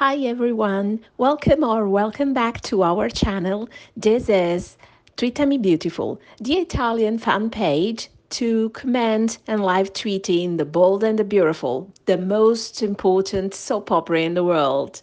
Hi everyone, welcome or welcome back to our channel. This is Tweetami Beautiful, the Italian fan page to comment and live tweeting the bold and the beautiful, the most important soap opera in the world.